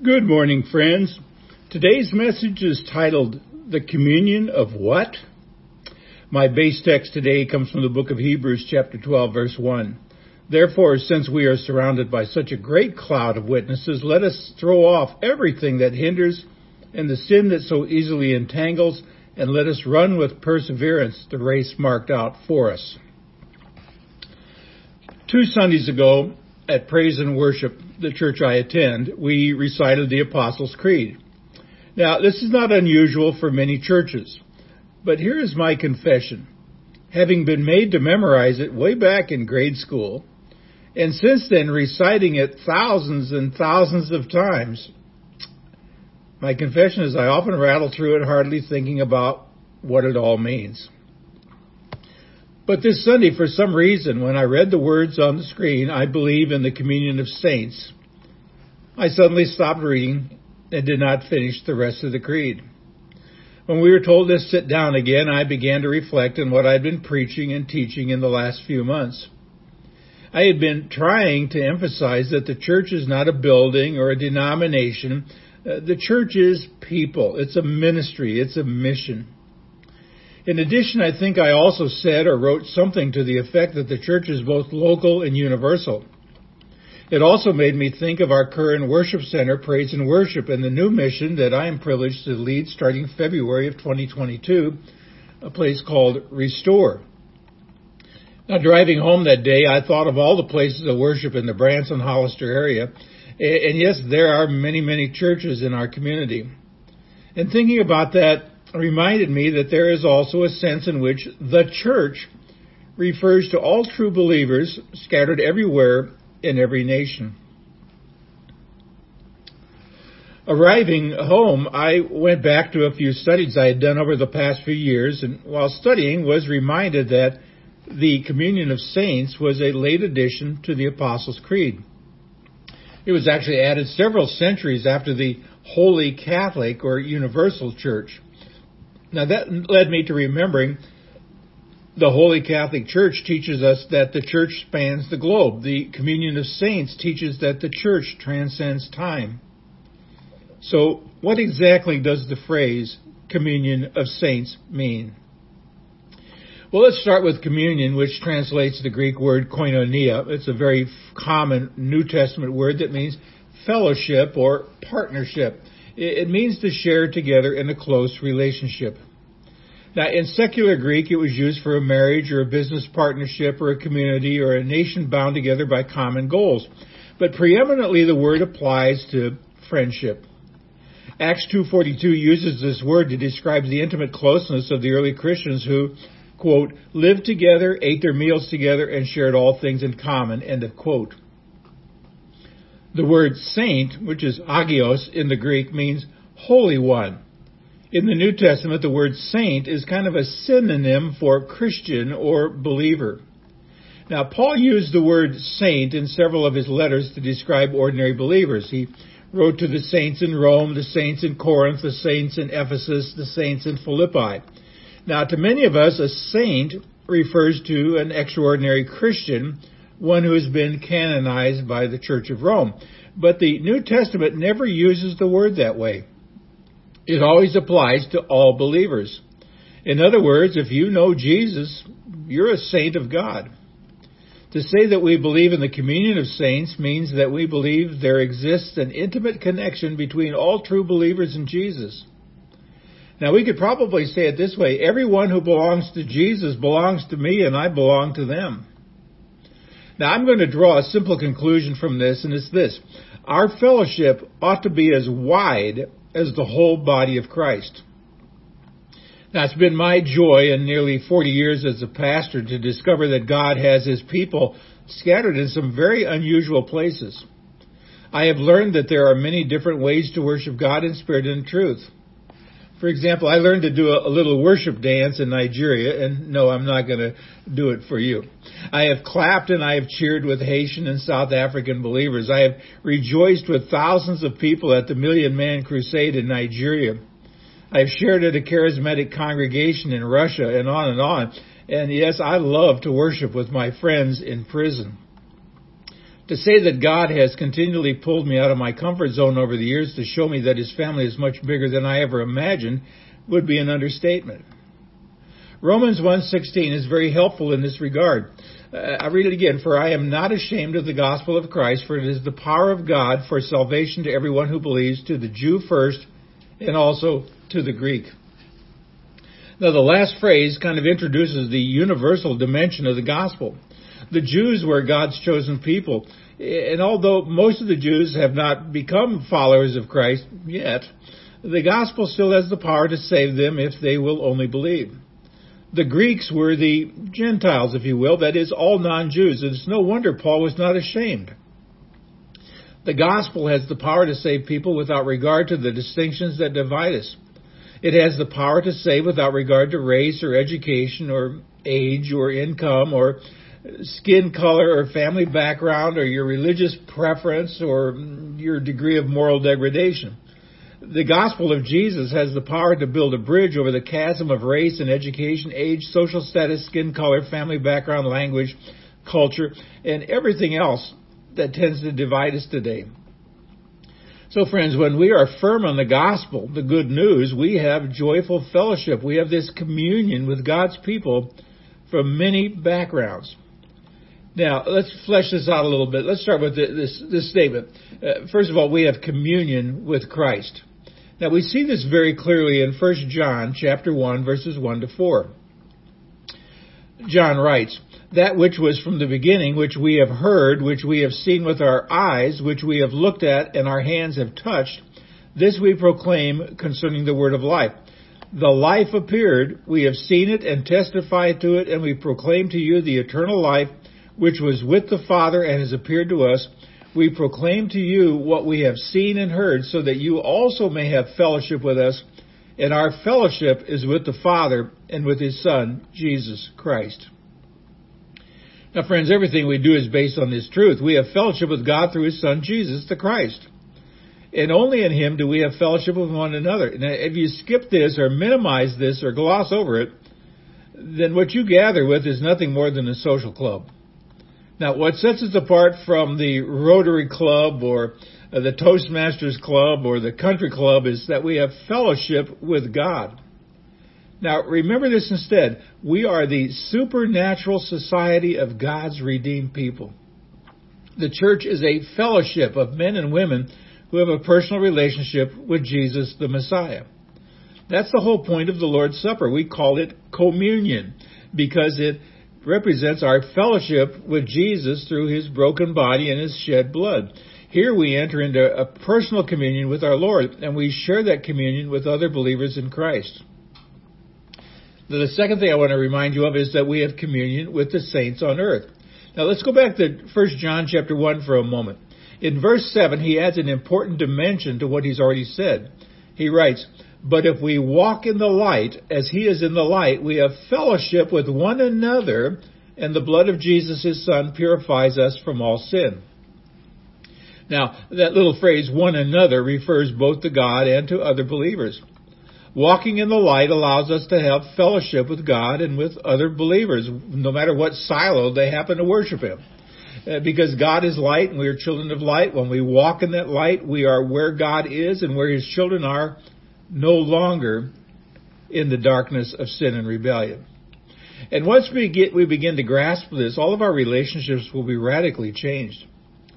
Good morning, friends. Today's message is titled The Communion of What? My base text today comes from the book of Hebrews, chapter 12, verse 1. Therefore, since we are surrounded by such a great cloud of witnesses, let us throw off everything that hinders and the sin that so easily entangles, and let us run with perseverance the race marked out for us. Two Sundays ago, at Praise and Worship, the church I attend, we recited the Apostles' Creed. Now, this is not unusual for many churches, but here is my confession. Having been made to memorize it way back in grade school, and since then reciting it thousands and thousands of times, my confession is I often rattle through it hardly thinking about what it all means. But this Sunday, for some reason, when I read the words on the screen, I believe in the communion of saints, I suddenly stopped reading and did not finish the rest of the creed. When we were told to sit down again, I began to reflect on what I'd been preaching and teaching in the last few months. I had been trying to emphasize that the church is not a building or a denomination. Uh, the church is people. It's a ministry. It's a mission. In addition, I think I also said or wrote something to the effect that the church is both local and universal. It also made me think of our current worship center, Praise and Worship, and the new mission that I am privileged to lead starting February of 2022, a place called Restore. Now, driving home that day, I thought of all the places of worship in the Branson Hollister area. And yes, there are many, many churches in our community. And thinking about that, reminded me that there is also a sense in which the church refers to all true believers scattered everywhere in every nation. Arriving home, I went back to a few studies I had done over the past few years, and while studying, was reminded that the Communion of Saints was a late addition to the Apostles' Creed. It was actually added several centuries after the Holy Catholic or Universal Church. Now that led me to remembering the Holy Catholic Church teaches us that the church spans the globe. The communion of saints teaches that the church transcends time. So what exactly does the phrase communion of saints mean? Well, let's start with communion, which translates the Greek word koinonia. It's a very common New Testament word that means fellowship or partnership. It means to share together in a close relationship. Now, in secular Greek, it was used for a marriage or a business partnership or a community or a nation bound together by common goals. But preeminently, the word applies to friendship. Acts 2.42 uses this word to describe the intimate closeness of the early Christians who, quote, lived together, ate their meals together, and shared all things in common, end of quote. The word saint, which is agios in the Greek, means holy one. In the New Testament, the word saint is kind of a synonym for Christian or believer. Now, Paul used the word saint in several of his letters to describe ordinary believers. He wrote to the saints in Rome, the saints in Corinth, the saints in Ephesus, the saints in Philippi. Now, to many of us, a saint refers to an extraordinary Christian one who has been canonized by the Church of Rome. But the New Testament never uses the word that way. It always applies to all believers. In other words, if you know Jesus, you're a saint of God. To say that we believe in the communion of saints means that we believe there exists an intimate connection between all true believers in Jesus. Now we could probably say it this way, everyone who belongs to Jesus belongs to me and I belong to them. Now I'm going to draw a simple conclusion from this, and it's this. Our fellowship ought to be as wide as the whole body of Christ. Now it's been my joy in nearly 40 years as a pastor to discover that God has His people scattered in some very unusual places. I have learned that there are many different ways to worship God in spirit and truth. For example, I learned to do a, a little worship dance in Nigeria, and no, I'm not going to do it for you. I have clapped and I have cheered with Haitian and South African believers. I have rejoiced with thousands of people at the Million Man Crusade in Nigeria. I have shared at a charismatic congregation in Russia and on and on. And yes, I love to worship with my friends in prison. To say that God has continually pulled me out of my comfort zone over the years to show me that His family is much bigger than I ever imagined would be an understatement. Romans 1:16 is very helpful in this regard. Uh, I read it again, for I am not ashamed of the gospel of Christ, for it is the power of God for salvation to everyone who believes, to the Jew first, and also to the Greek. Now the last phrase kind of introduces the universal dimension of the gospel. The Jews were God's chosen people, and although most of the Jews have not become followers of Christ yet, the gospel still has the power to save them if they will only believe. The Greeks were the Gentiles, if you will, that is, all non-Jews. And it's no wonder Paul was not ashamed. The gospel has the power to save people without regard to the distinctions that divide us. It has the power to save without regard to race or education or age or income or skin color or family background or your religious preference or your degree of moral degradation the gospel of Jesus has the power to build a bridge over the chasm of race and education, age, social status, skin color, family background, language, culture, and everything else that tends to divide us today. So friends, when we are firm on the gospel, the good news, we have joyful fellowship. We have this communion with God's people from many backgrounds. Now, let's flesh this out a little bit. Let's start with this, this statement. Uh, first of all, we have communion with Christ. Now we see this very clearly in 1 John chapter 1 verses 1 to 4. John writes, that which was from the beginning, which we have heard, which we have seen with our eyes, which we have looked at and our hands have touched, this we proclaim concerning the word of life. The life appeared, we have seen it and testified to it, and we proclaim to you the eternal life, which was with the Father and has appeared to us we proclaim to you what we have seen and heard so that you also may have fellowship with us. And our fellowship is with the Father and with His Son, Jesus Christ. Now friends, everything we do is based on this truth. We have fellowship with God through His Son, Jesus the Christ. And only in Him do we have fellowship with one another. Now, if you skip this or minimize this or gloss over it, then what you gather with is nothing more than a social club. Now, what sets us apart from the Rotary Club or uh, the Toastmasters Club or the Country Club is that we have fellowship with God. Now, remember this instead. We are the supernatural society of God's redeemed people. The church is a fellowship of men and women who have a personal relationship with Jesus the Messiah. That's the whole point of the Lord's Supper. We call it communion because it represents our fellowship with Jesus through his broken body and his shed blood. Here we enter into a personal communion with our Lord, and we share that communion with other believers in Christ. The second thing I want to remind you of is that we have communion with the saints on earth. Now let's go back to 1 John chapter 1 for a moment. In verse 7, he adds an important dimension to what he's already said. He writes, but if we walk in the light, as he is in the light, we have fellowship with one another, and the blood of Jesus, his son, purifies us from all sin. Now, that little phrase, one another, refers both to God and to other believers. Walking in the light allows us to have fellowship with God and with other believers, no matter what silo they happen to worship Him. Uh, because God is light and we are children of light. When we walk in that light, we are where God is and where His children are no longer in the darkness of sin and rebellion. And once we get, we begin to grasp this, all of our relationships will be radically changed.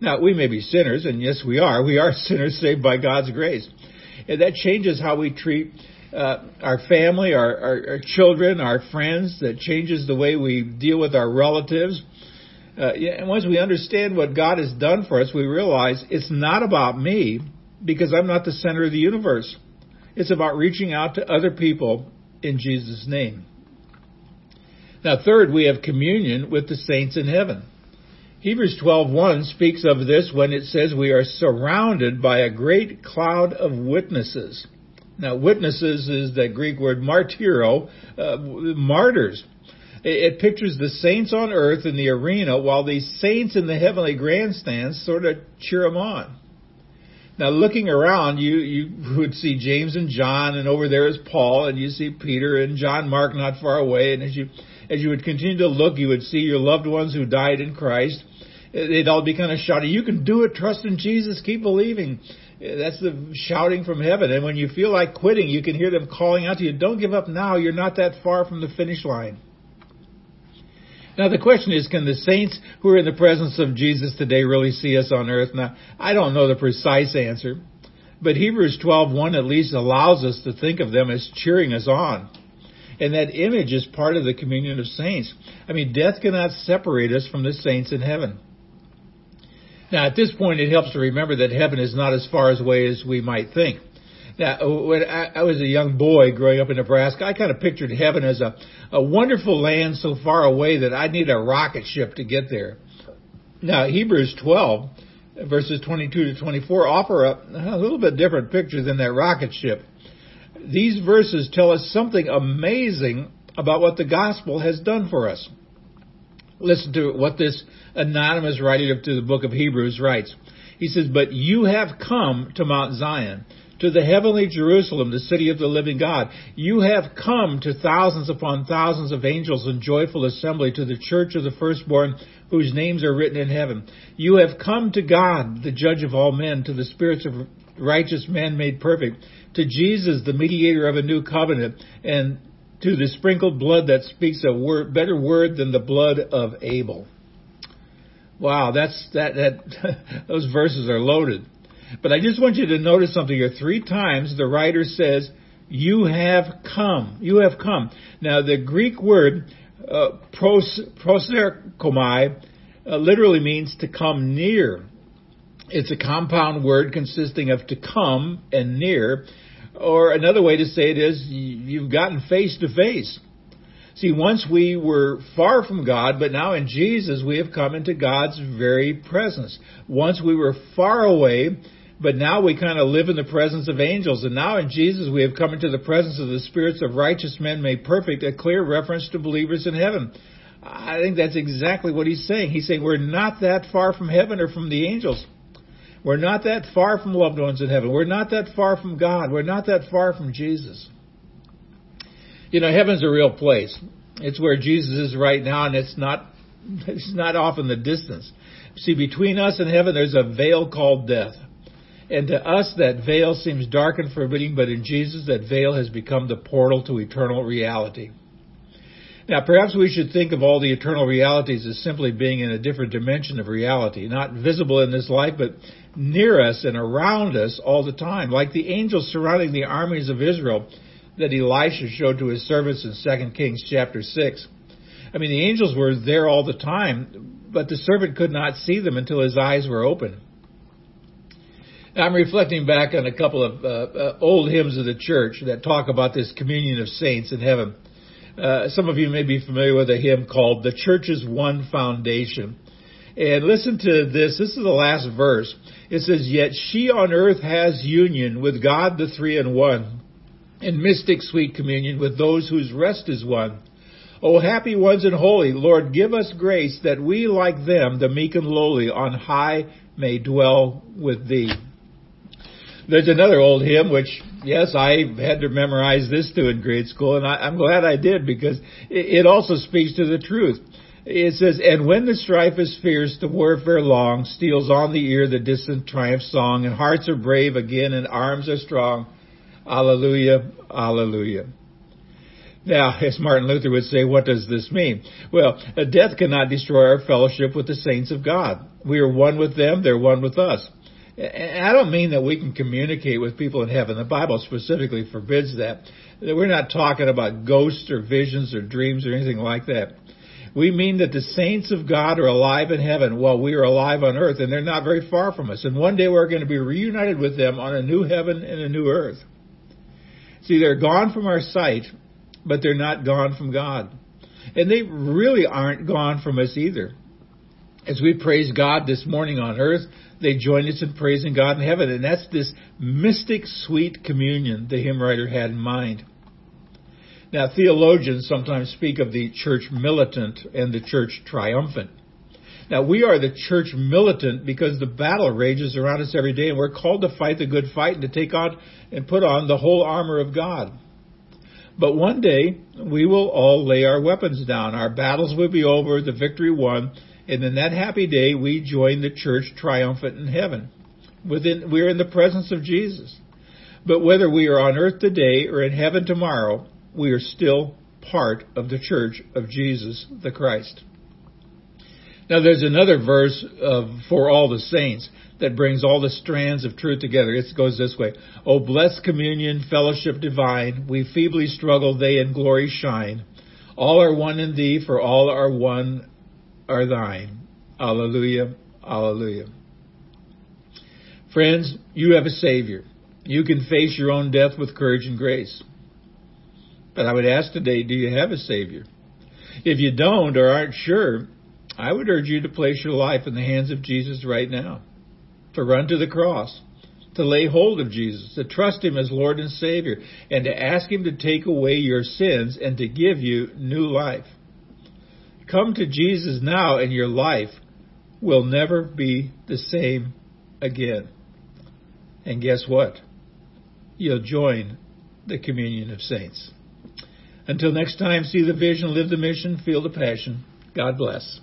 Now, we may be sinners, and yes, we are. We are sinners saved by God's grace. And that changes how we treat uh, our family, our, our, our, children, our friends. That changes the way we deal with our relatives. Uh, and once we understand what God has done for us, we realize it's not about me because I'm not the center of the universe. It's about reaching out to other people in Jesus' name. Now, third, we have communion with the saints in heaven. Hebrews 12:1 speaks of this when it says we are surrounded by a great cloud of witnesses. Now, witnesses is the Greek word martyro, uh, martyrs. It, it pictures the saints on earth in the arena while these saints in the heavenly grandstands sort of cheer them on. Now, looking around, you, you would see James and John, and over there is Paul, and you see Peter and John Mark not far away. And as you, as you would continue to look, you would see your loved ones who died in Christ. they'd all be kind of shouting, "You can do it! Trust in Jesus! Keep believing!" That's the shouting from heaven. And when you feel like quitting, you can hear them calling out to you, "Don't give up now! You're not that far from the finish line." Now the question is, can the saints who are in the presence of Jesus today really see us on earth? Now, I don't know the precise answer, but Hebrews 12:1 at least allows us to think of them as cheering us on. And that image is part of the communion of saints. I mean, death cannot separate us from the saints in heaven. Now, at this point, it helps to remember that heaven is not as far away as we might think. Now, when I, was a young boy growing up in Nebraska, I kind of pictured heaven as a, a wonderful land so far away that I'd need a rocket ship to get there. Now, Hebrews 12, verses 22 to 24 offer a, a little bit different picture than that rocket ship. These verses tell us something amazing about what the gospel has done for us. Listen to what this anonymous writer to the book of Hebrews writes. He says, But you have come to Mount Zion to the heavenly Jerusalem, the city of the living God. You have come to thousands upon thousands of angels in joyful assembly to the church of the firstborn whose names are written in heaven. You have come to God, the judge of all men, to the spirits of righteous men made perfect, to Jesus, the mediator of a new covenant, and to the sprinkled blood that speaks a word, better word than the blood of Abel. Wow, that's that that those verses are loaded. But I just want you to notice something here. Three times the writer says, you have come. You have come. Now the Greek word, uh, pros, proserchomai, uh, literally means to come near. It's a compound word consisting of to come and near. Or another way to say it is, you've gotten face to face. See, once we were far from God, but now in Jesus we have come into God's very presence. Once we were far away, but now we kind of live in the presence of angels. And now in Jesus, we have come into the presence of the spirits of righteous men made perfect, a clear reference to believers in heaven. I think that's exactly what he's saying. He's saying we're not that far from heaven or from the angels. We're not that far from loved ones in heaven. We're not that far from God. We're not that far from Jesus. You know, heaven's a real place. It's where Jesus is right now, and it's not it's not off in the distance. See, between us and heaven, there's a veil called death. And to us, that veil seems dark and forbidding, but in Jesus, that veil has become the portal to eternal reality. Now, perhaps we should think of all the eternal realities as simply being in a different dimension of reality, not visible in this life, but near us and around us all the time, like the angels surrounding the armies of Israel that Elisha showed to his servants in 2 Kings chapter 6. I mean, the angels were there all the time, but the servant could not see them until his eyes were open. I'm reflecting back on a couple of uh, uh, old hymns of the church that talk about this communion of saints in heaven. Uh, some of you may be familiar with a hymn called The Church's One Foundation. And listen to this. This is the last verse. It says, Yet she on earth has union with God the three in one, in mystic sweet communion with those whose rest is won. O happy ones and holy, Lord, give us grace that we, like them, the meek and lowly, on high may dwell with thee. There's another old hymn, which, yes, I had to memorize this too in grade school, and I, am glad I did because it, it also speaks to the truth. It says, And when the strife is fierce, the warfare long, steals on the ear the distant triumph song, and hearts are brave again, and arms are strong. Alleluia, alleluia. Now, as Martin Luther would say, what does this mean? Well, death cannot destroy our fellowship with the saints of God. We are one with them, they're one with us. And I don't mean that we can communicate with people in heaven. The Bible specifically forbids that. We're not talking about ghosts or visions or dreams or anything like that. We mean that the saints of God are alive in heaven while we are alive on earth, and they're not very far from us. And one day we're going to be reunited with them on a new heaven and a new earth. See, they're gone from our sight, but they're not gone from God. And they really aren't gone from us either. As we praise God this morning on earth, they join us in praising God in heaven. And that's this mystic sweet communion the hymn writer had in mind. Now, theologians sometimes speak of the church militant and the church triumphant. Now, we are the church militant because the battle rages around us every day, and we're called to fight the good fight and to take on and put on the whole armor of God. But one day, we will all lay our weapons down. Our battles will be over, the victory won, And in that happy day, we join the church triumphant in heaven. Within, we're in the presence of Jesus. But whether we are on earth today or in heaven tomorrow, we are still part of the church of Jesus the Christ. Now there's another verse of, for all the saints that brings all the strands of truth together. It goes this way. O blessed communion, fellowship divine, we feebly struggle, they in glory shine. All are one in thee, for all are one are thine. Alleluia, alleluia. Friends, you have a Savior. You can face your own death with courage and grace. But I would ask today, do you have a Savior? If you don't or aren't sure, I would urge you to place your life in the hands of Jesus right now, to run to the cross, to lay hold of Jesus, to trust Him as Lord and Savior, and to ask Him to take away your sins and to give you new life. Come to Jesus now, and your life will never be the same again. And guess what? You'll join the communion of saints. Until next time, see the vision, live the mission, feel the passion. God bless.